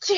这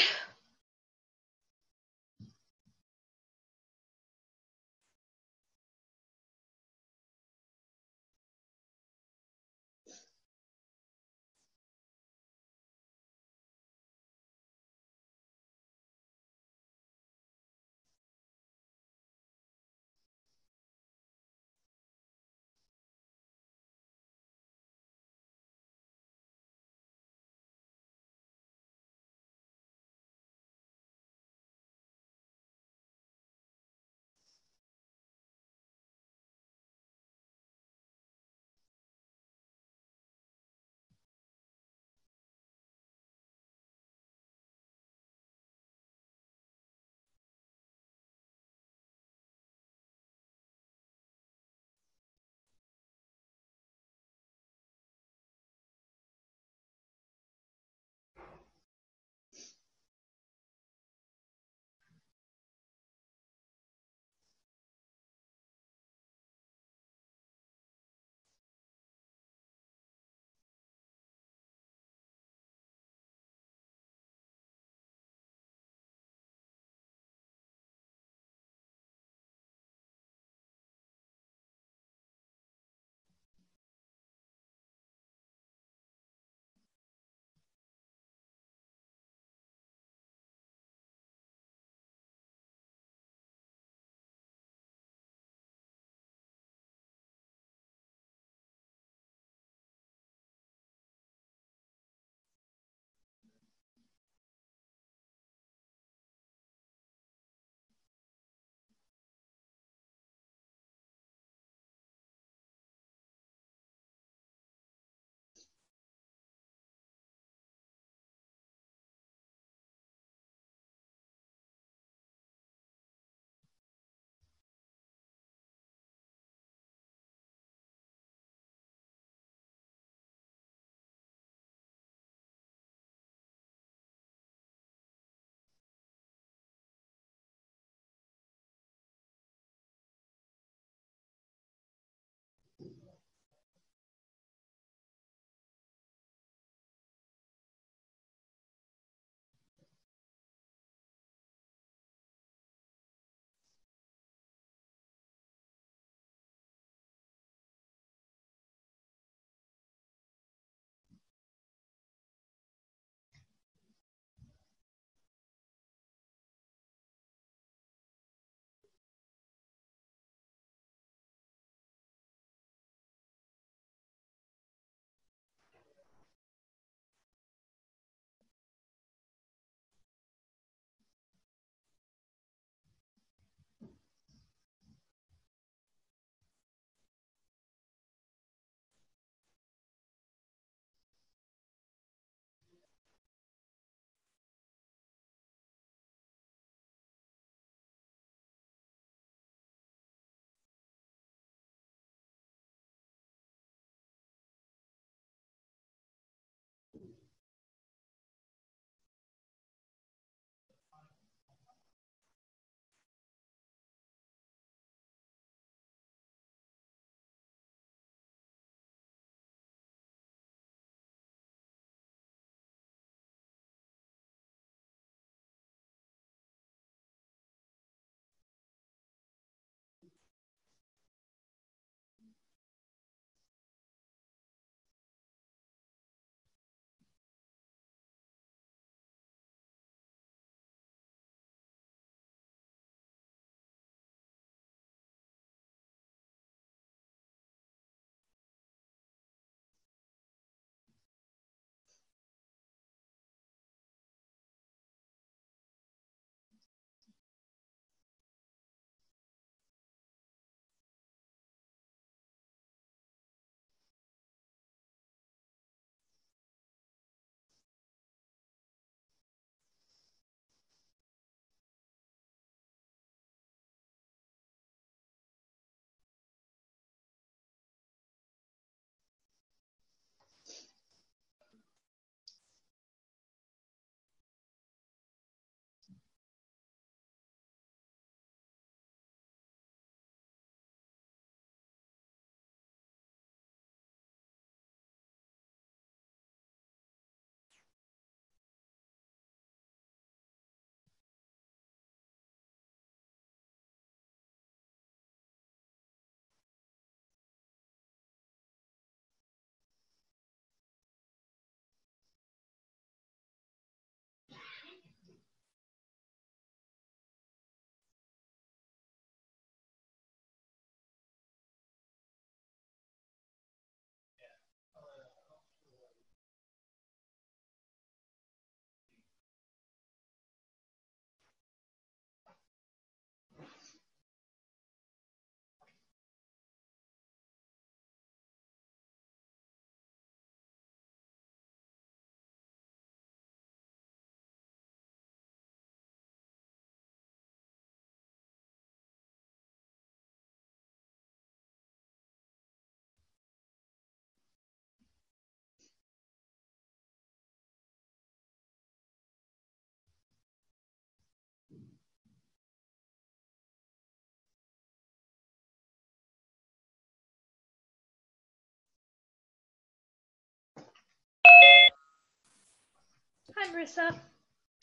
Hi, Marissa.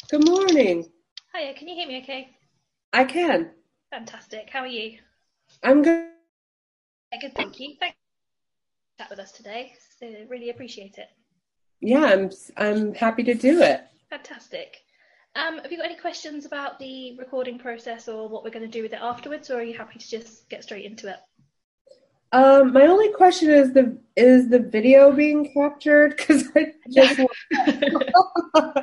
Good morning. Hiya, can you hear me okay? I can. Fantastic. How are you? I'm good. Yeah, good, thank you. Thanks for chat with us today. So really appreciate it. Yeah, I'm I'm happy to do it. Fantastic. Um, have you got any questions about the recording process or what we're going to do with it afterwards, or are you happy to just get straight into it? Um, my only question is the is the video being captured? Because I just no,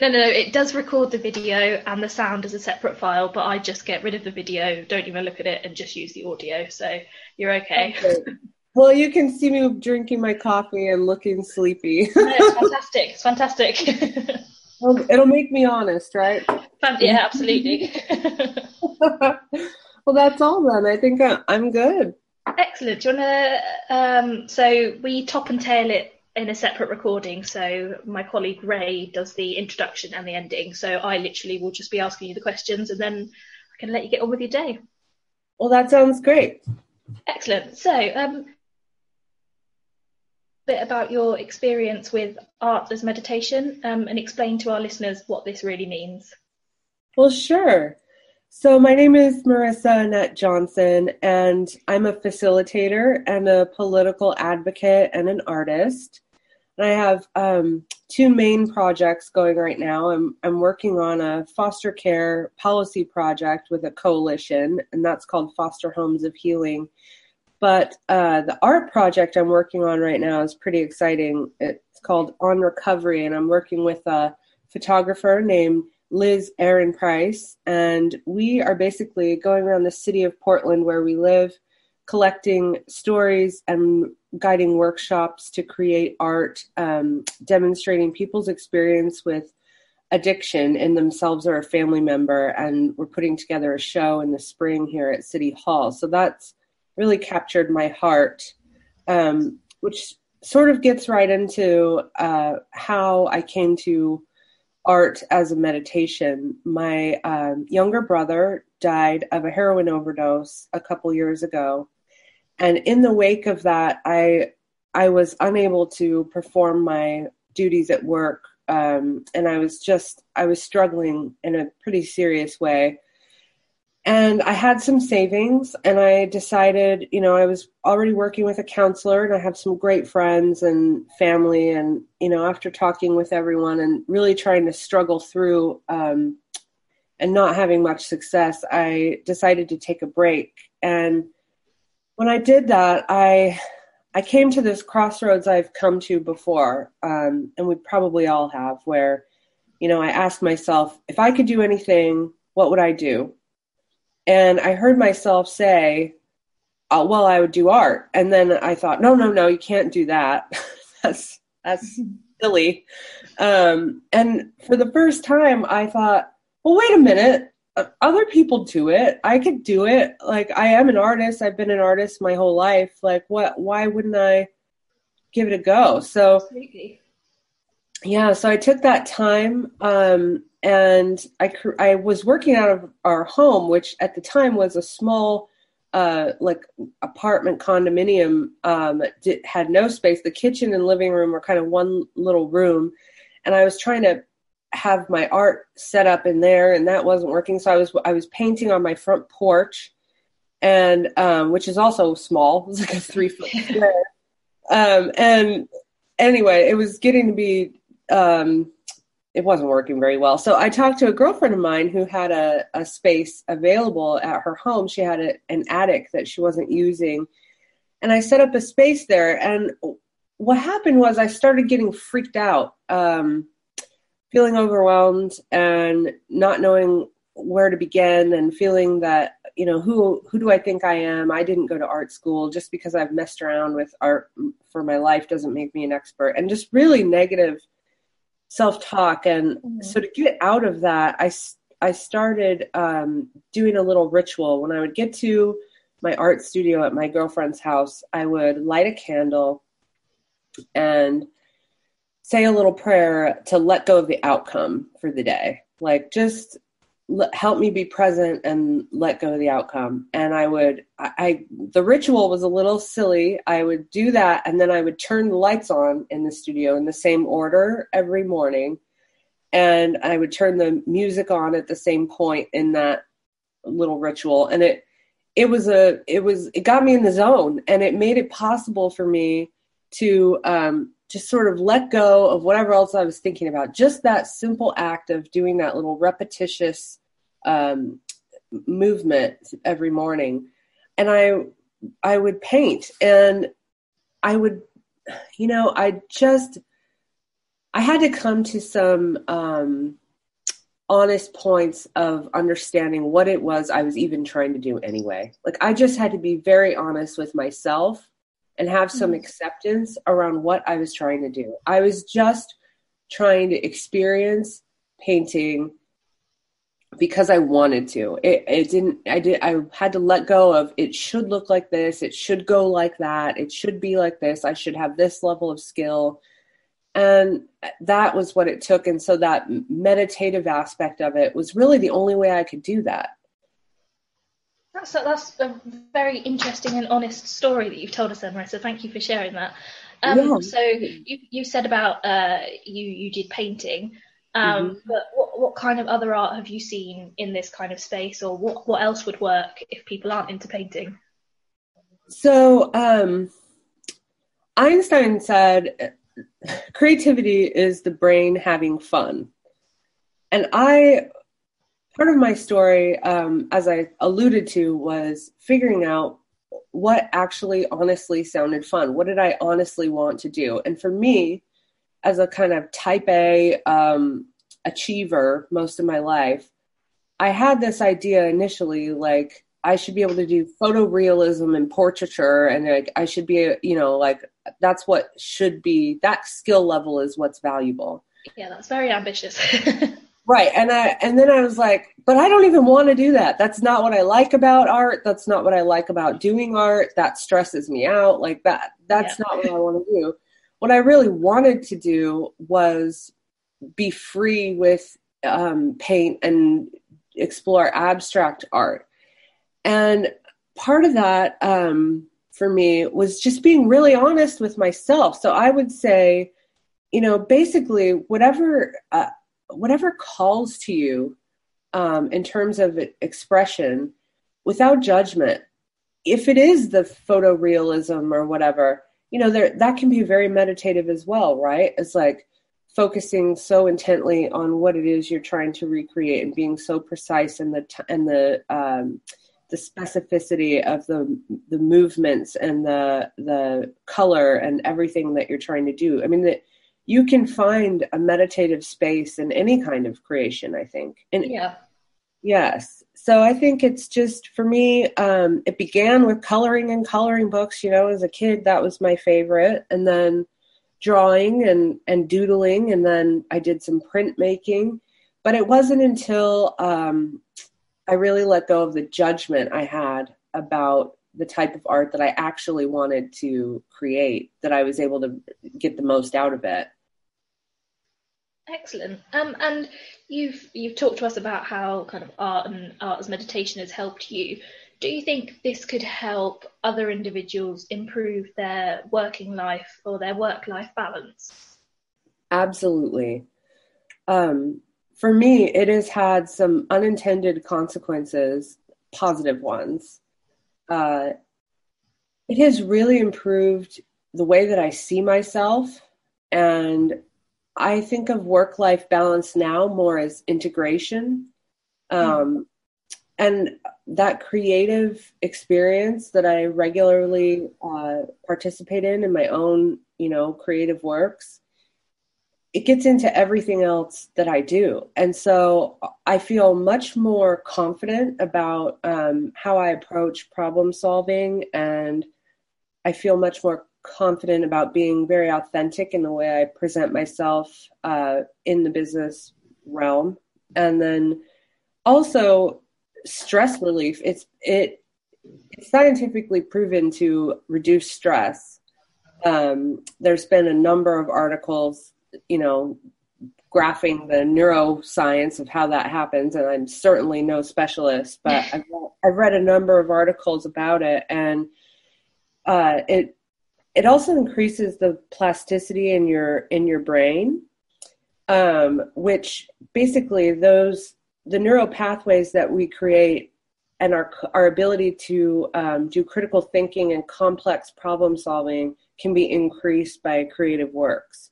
no, no. It does record the video and the sound as a separate file, but I just get rid of the video, don't even look at it, and just use the audio. So you're okay. okay. Well, you can see me drinking my coffee and looking sleepy. no, it's fantastic. It's fantastic. well, it'll make me honest, right? Yeah, absolutely. well, that's all then. I think I'm good. Excellent. Do you want to? Um, so we top and tail it in a separate recording. So my colleague Ray does the introduction and the ending. So I literally will just be asking you the questions, and then I can let you get on with your day. Well, that sounds great. Excellent. So, um, a bit about your experience with art as meditation, um, and explain to our listeners what this really means. Well, sure. So, my name is Marissa Annette Johnson, and I'm a facilitator and a political advocate and an artist. And I have um, two main projects going right now. I'm, I'm working on a foster care policy project with a coalition, and that's called Foster Homes of Healing. But uh, the art project I'm working on right now is pretty exciting. It's called On Recovery, and I'm working with a photographer named Liz Aaron Price, and we are basically going around the city of Portland where we live, collecting stories and guiding workshops to create art, um, demonstrating people's experience with addiction in themselves or a family member. And we're putting together a show in the spring here at City Hall. So that's really captured my heart, um, which sort of gets right into uh, how I came to art as a meditation. My um, younger brother died of a heroin overdose a couple years ago, and in the wake of that, I I was unable to perform my duties at work, um, and I was just I was struggling in a pretty serious way and I had some savings and I decided, you know, I was already working with a counselor and I have some great friends and family. And, you know, after talking with everyone and really trying to struggle through um, and not having much success, I decided to take a break. And when I did that, I, I came to this crossroads I've come to before, um, and we probably all have, where, you know, I asked myself, if I could do anything, what would I do? And I heard myself say, oh, well, I would do art. And then I thought, no, no, no, you can't do that. that's, that's silly. Um, and for the first time, I thought, well, wait a minute. Other people do it. I could do it. Like I am an artist. I've been an artist my whole life. Like what, why wouldn't I give it a go? So yeah, so I took that time. Um, and I, I was working out of our home, which at the time was a small, uh, like apartment condominium. Um, did, had no space. The kitchen and living room were kind of one little room, and I was trying to have my art set up in there, and that wasn't working. So I was I was painting on my front porch, and um, which is also small. It was like a three foot square. Um, and anyway, it was getting to be um, it wasn't working very well. So I talked to a girlfriend of mine who had a, a space available at her home. She had a, an attic that she wasn't using. And I set up a space there. And what happened was I started getting freaked out, um, feeling overwhelmed and not knowing where to begin and feeling that, you know, who, who do I think I am? I didn't go to art school just because I've messed around with art for my life doesn't make me an expert and just really negative – self talk. And mm-hmm. so to get out of that, I, I started um, doing a little ritual. When I would get to my art studio at my girlfriend's house, I would light a candle and say a little prayer to let go of the outcome for the day. Like just help me be present and let go of the outcome. And i would I, I, the ritual was a little silly. I would do that and then i would turn the lights on in the studio in the same order every morning. And I would turn the music on at the same point in that little ritual, and it it was a it was it got me in the zone, and it made it possible for me to um, just sort of let go of whatever else I was thinking about. Just that simple act of doing that little repetitious um, movement every morning, and I I would paint, and I would, you know, I just I had to come to some um, honest points of understanding what it was I was even trying to do anyway. Like I just had to be very honest with myself and have some mm-hmm. acceptance around what I was trying to do. I was just trying to experience painting because I wanted to. It, it didn't. I did. I had to let go of. It should look like this. It should go like that. It should be like this. I should have this level of skill and that was what it took and so that meditative aspect of it was really the only way i could do that that's a, that's a very interesting and honest story that you've told us, Emma. So thank you for sharing that. Um, yeah. So you you said about uh, you you did painting, um, mm-hmm. but what what kind of other art have you seen in this kind of space, or what what else would work if people aren't into painting? So um, Einstein said creativity is the brain having fun. And I, part of my story, um, as I alluded to, was figuring out what actually honestly sounded fun. What did I honestly want to do? And for me, as a kind of type A um, achiever most of my life, I had this idea initially like I should be able to do photorealism and portraiture, and like I should be, you know, like that's what should be. That skill level is what's valuable. Yeah, that's very ambitious. right, and I and then I was like, but I don't even want to do that. That's not what I like about art. That's not what I like about doing art. That stresses me out. Like that. That's yeah. not what I want to do. What I really wanted to do was be free with um, paint and explore abstract art and part of that um, for me was just being really honest with myself. So I would say, you know, basically whatever uh, whatever calls to you um, in terms of expression, without judgment. If it is the photorealism or whatever, you know, there that can be very meditative as well, right? It's like focusing so intently on what it is you're trying to recreate and being so precise in the t- and the um, the specificity of the the movements and the the color and everything that you're trying to do. I mean that you can find a meditative space in any kind of creation, I think. And yeah. Yes. So I think it's just for me, um, it began with coloring and coloring books, you know, as a kid that was my favorite. And then drawing and, and doodling and then I did some printmaking. But it wasn't until um, I really let go of the judgment I had about the type of art that I actually wanted to create, that I was able to get the most out of it. Excellent. Um, and you've you've talked to us about how kind of art and art as meditation has helped you. Do you think this could help other individuals improve their working life or their work life balance? Absolutely. Um, for me, it has had some unintended consequences, positive ones. Uh, it has really improved the way that I see myself. And I think of work life balance now more as integration. Um, and that creative experience that I regularly uh, participate in in my own, you know, creative works it gets into everything else that I do. And so I feel much more confident about um, how I approach problem solving. And I feel much more confident about being very authentic in the way I present myself uh, in the business realm. And then also stress relief. It's, it, it's scientifically proven to reduce stress. Um, there's been a number of articles you know, graphing the neuroscience of how that happens, and I'm certainly no specialist, but I've, I've read a number of articles about it, and uh, it it also increases the plasticity in your in your brain, um, which basically those the neural pathways that we create and our our ability to um, do critical thinking and complex problem solving can be increased by creative works.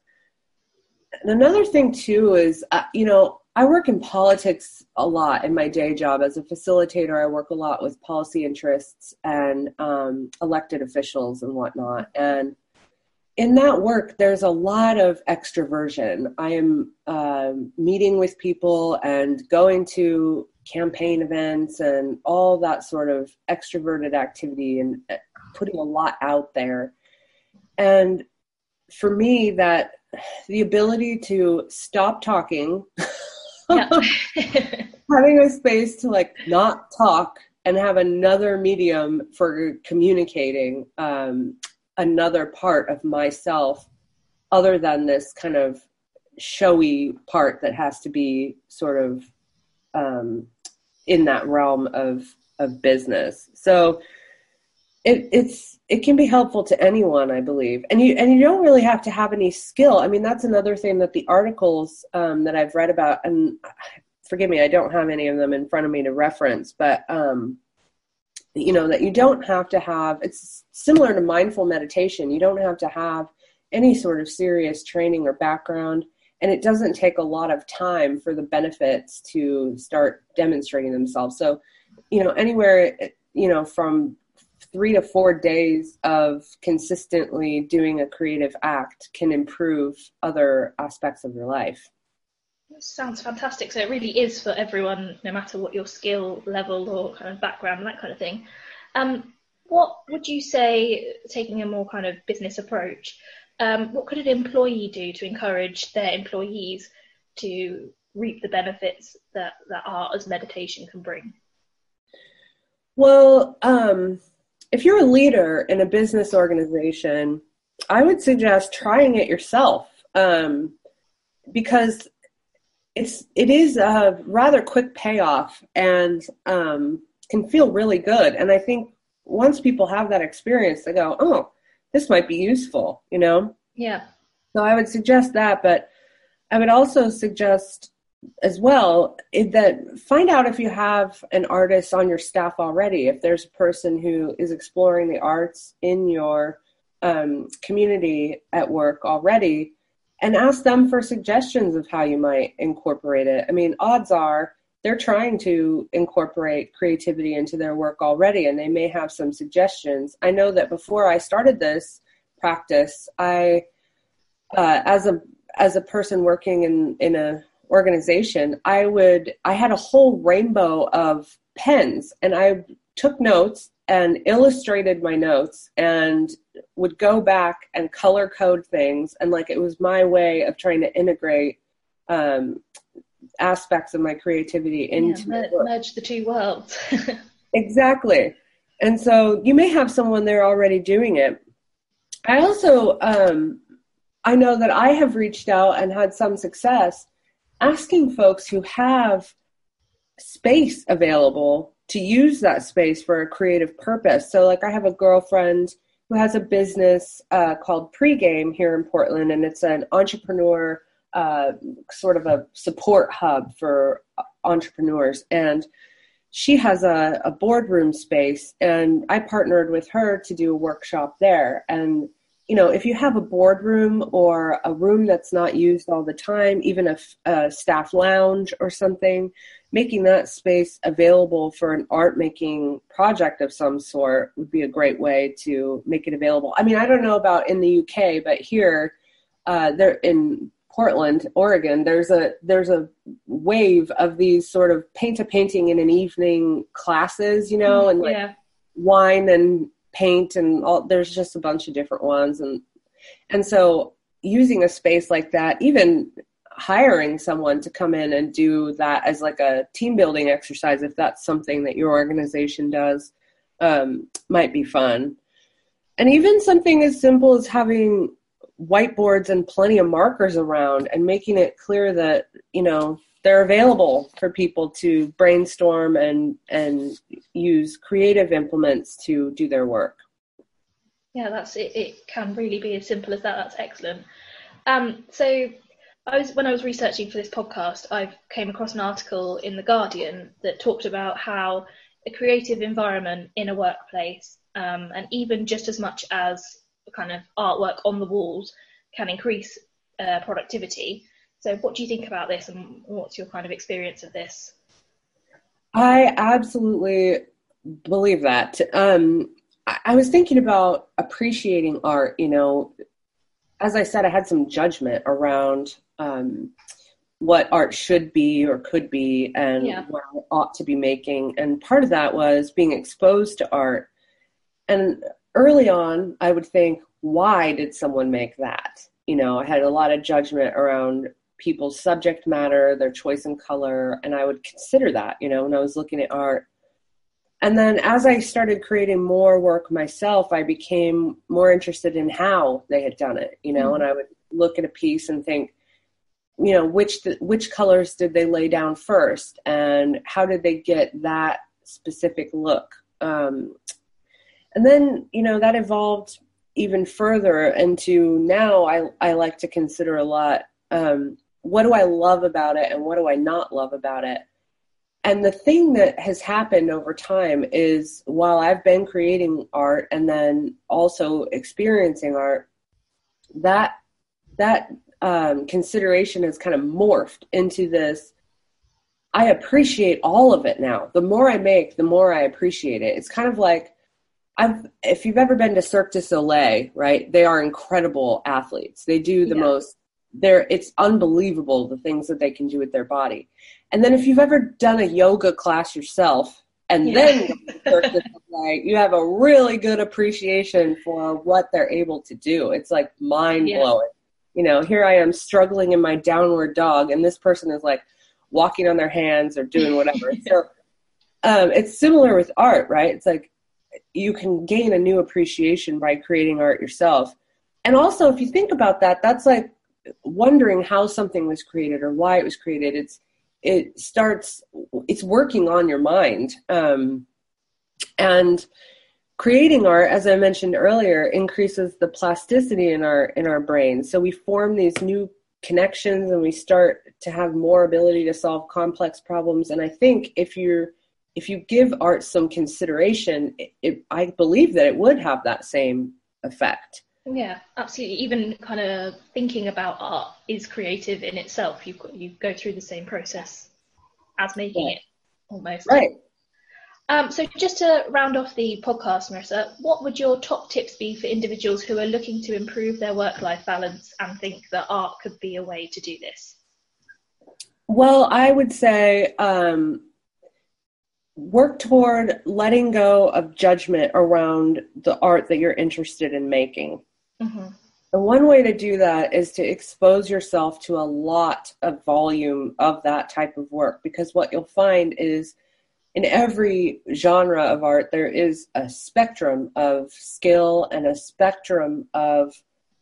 And another thing too is, uh, you know, I work in politics a lot in my day job as a facilitator. I work a lot with policy interests and um, elected officials and whatnot. And in that work, there's a lot of extroversion. I am uh, meeting with people and going to campaign events and all that sort of extroverted activity and uh, putting a lot out there. And for me, that the ability to stop talking, having a space to like not talk and have another medium for communicating um, another part of myself other than this kind of showy part that has to be sort of um, in that realm of of business. So it, it's it can be helpful to anyone, I believe, and you and you don't really have to have any skill. I mean, that's another thing that the articles um, that I've read about, and forgive me, I don't have any of them in front of me to reference, but um, you know that you don't have to have it's similar to mindful meditation. You don't have to have any sort of serious training or background and it doesn't take a lot of time for the benefits to start demonstrating themselves. So you know anywhere you know from three to four days of consistently doing a creative act can improve other aspects of your life sounds fantastic. So it really is for everyone, no matter what your skill level or kind of background and that kind of thing. Um, what would you say, taking a more kind of business approach, um, what could an employee do to encourage their employees to reap the benefits that, that art as meditation can bring? Well, um, if you're a leader in a business organization, I would suggest trying it yourself um, because it's it is a rather quick payoff and um, can feel really good. And I think once people have that experience, they go, "Oh, this might be useful," you know. Yeah. So I would suggest that, but I would also suggest as well that find out if you have an artist on your staff already. If there's a person who is exploring the arts in your um, community at work already, and ask them for suggestions of how you might incorporate it. I mean, odds are they're trying to incorporate creativity into their work already, and they may have some suggestions. I know that before I started this practice, I, uh, as a as a person working in in a organization, I would I had a whole rainbow of pens, and I took notes and illustrated my notes and would go back and color code things. And like it was my way of trying to integrate um, aspects of my creativity into yeah, merge the two worlds. Exactly. And so you may have someone there already doing it. I also um, i know that i have reached out and had some success asking folks who have space available to use that space for a creative purpose. So, like, I have a girlfriend who has a business uh, called Pregame here in Portland, and it's an entrepreneur uh, sort of a support hub for entrepreneurs. And she has a, a boardroom space, and I partnered with her to do a workshop there. And you know, if you have a boardroom or a room that's not used all the time, even a, a, staff lounge or something, making that space available for an art making project of some sort would be a great way to make it available. I mean, I don't know about in the UK, but here, uh, there in Portland, Oregon, there's a there's a wave of these sort of paint a painting in an evening classes, you know, and like yeah. wine and paint and all. There's just a bunch of different ones, and and so using a space like that, even hiring someone to come in and do that as like a team building exercise if that's something that your organization does um, might be fun and even something as simple as having whiteboards and plenty of markers around and making it clear that you know they're available for people to brainstorm and and use creative implements to do their work. Yeah that's it it can really be as simple as that. That's excellent. Um, so I was when I was researching for this podcast, I came across an article in the Guardian that talked about how a creative environment in a workplace, um, and even just as much as kind of artwork on the walls, can increase uh, productivity. So, what do you think about this, and what's your kind of experience of this? I absolutely believe that. Um, I, I was thinking about appreciating art. You know, as I said, I had some judgment around um, what art should be or could be and yeah. what I ought to be making. And part of that was being exposed to art. And early on, I would think, why did someone make that? You know, I had a lot of judgment around people's subject matter, their choice in color, and I would consider that, you know, when I was looking at art. And then as I started creating more work myself, I became more interested in how they had done it, you know, mm-hmm. and I would look at a piece and think, you know, which which colors did they lay down first, and how did they get that specific look? Um, and then, you know, that evolved even further into now I I like to consider a lot um, what do I love about it and what do I not love about it? And the thing that has happened over time is while I've been creating art and then also experiencing art, that that um, consideration has kind of morphed into this. I appreciate all of it now. The more I make, the more I appreciate it. It's kind of like I've if you've ever been to Cirque du Soleil, right? They are incredible athletes. They do the yeah. most they're it's unbelievable the things that they can do with their body. And then if you've ever done a yoga class yourself and yeah. then you have a really good appreciation for what they're able to do. It's like mind blowing. Yeah. You know, here I am struggling in my downward dog, and this person is like walking on their hands or doing whatever. So um, it's similar with art, right? It's like you can gain a new appreciation by creating art yourself. And also, if you think about that, that's like wondering how something was created or why it was created it's it starts it's working on your mind. Um, and creating art as i mentioned earlier increases the plasticity in our in our brain. So we form these new connections and we start to have more ability to solve complex problems. And i think if you're if you give art some consideration it, it, i believe that it would have that same effect yeah, absolutely. Even kind of thinking about art is creative in itself. You you go through the same process as making yeah. it, almost. Right. Um, so just to round off the podcast, Marissa, what would your top tips be for individuals who are looking to improve their work-life balance and think that art could be a way to do this? Well, I would say um, work toward letting go of judgment around the art that you're interested in making. Mm-hmm. And one way to do that is to expose yourself to a lot of volume of that type of work because what you'll find is in every genre of art, there is a spectrum of skill and a spectrum of,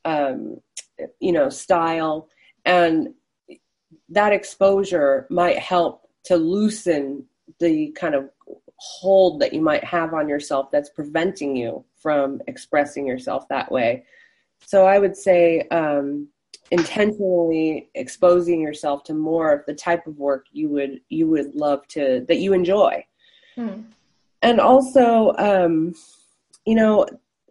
um, you know, style. And that exposure might help to loosen the kind of hold that you might have on yourself that's preventing you from expressing yourself that way. So I would say um, intentionally exposing yourself to more of the type of work you would you would love to that you enjoy, hmm. and also um, you know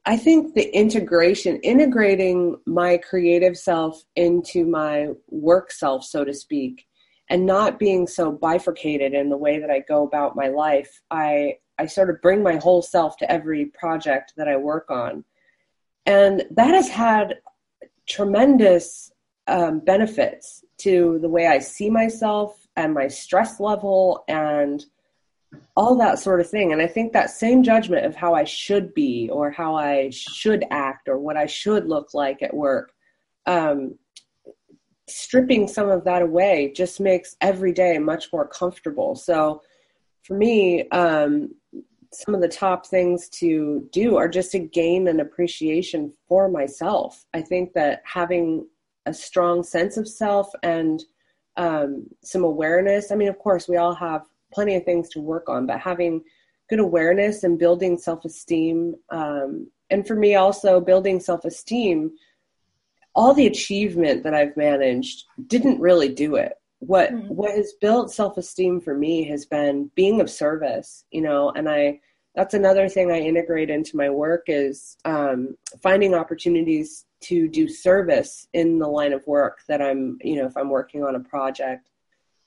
I think the integration integrating my creative self into my work self, so to speak, and not being so bifurcated in the way that I go about my life. I I sort of bring my whole self to every project that I work on and that has had tremendous um, benefits to the way I see myself and my stress level and all that sort of thing. And I think that same judgment of how I should be or how I should act or what I should look like at work, um, stripping some of that away just makes every day much more comfortable. So for me, um, some of the top things to do are just to gain an appreciation for myself. I think that having a strong sense of self and um, some awareness, I mean, of course, we all have plenty of things to work on, but having good awareness and building self esteem, um, and for me, also building self esteem all the achievement that I've managed didn't really do it. What Mm. what has built self-esteem for me has been being of service, you know, and I that's another thing I integrate into my work is um, finding opportunities to do service in the line of work that I'm, you know, if I'm working on a project.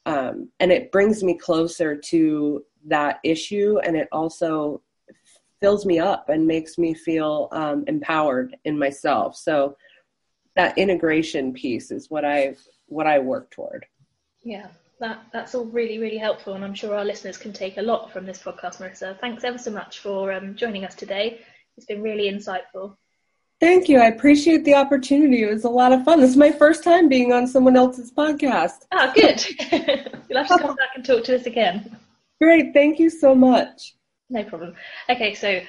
Um, and it brings me closer to that issue and it also fills me up and makes me feel um, empowered in myself. So that integration piece is what I what I work toward. Yeah, that that's all really really helpful, and I'm sure our listeners can take a lot from this podcast, Marissa. Thanks ever so much for um, joining us today. It's been really insightful. Thank you. I appreciate the opportunity. It was a lot of fun. This is my first time being on someone else's podcast. Ah, good. You'll have to come back and talk to us again. Great. Thank you so much. No problem. Okay, so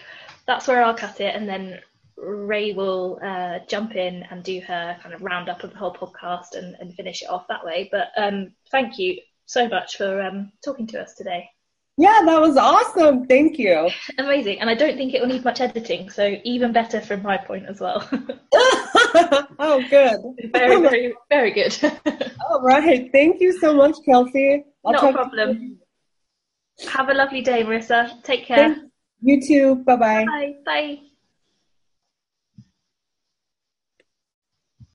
that's where I'll cut it, and then Ray will uh, jump in and do her kind of roundup of the whole podcast and, and finish it off that way. But um, thank you so much for um, talking to us today. Yeah, that was awesome. Thank you. Amazing. And I don't think it will need much editing, so even better from my point as well. oh, good. very, very, very good. All right. Thank you so much, Kelsey. I'll Not a problem. Have a lovely day, Marissa. Take care. You too. Bye bye. Bye. Bye.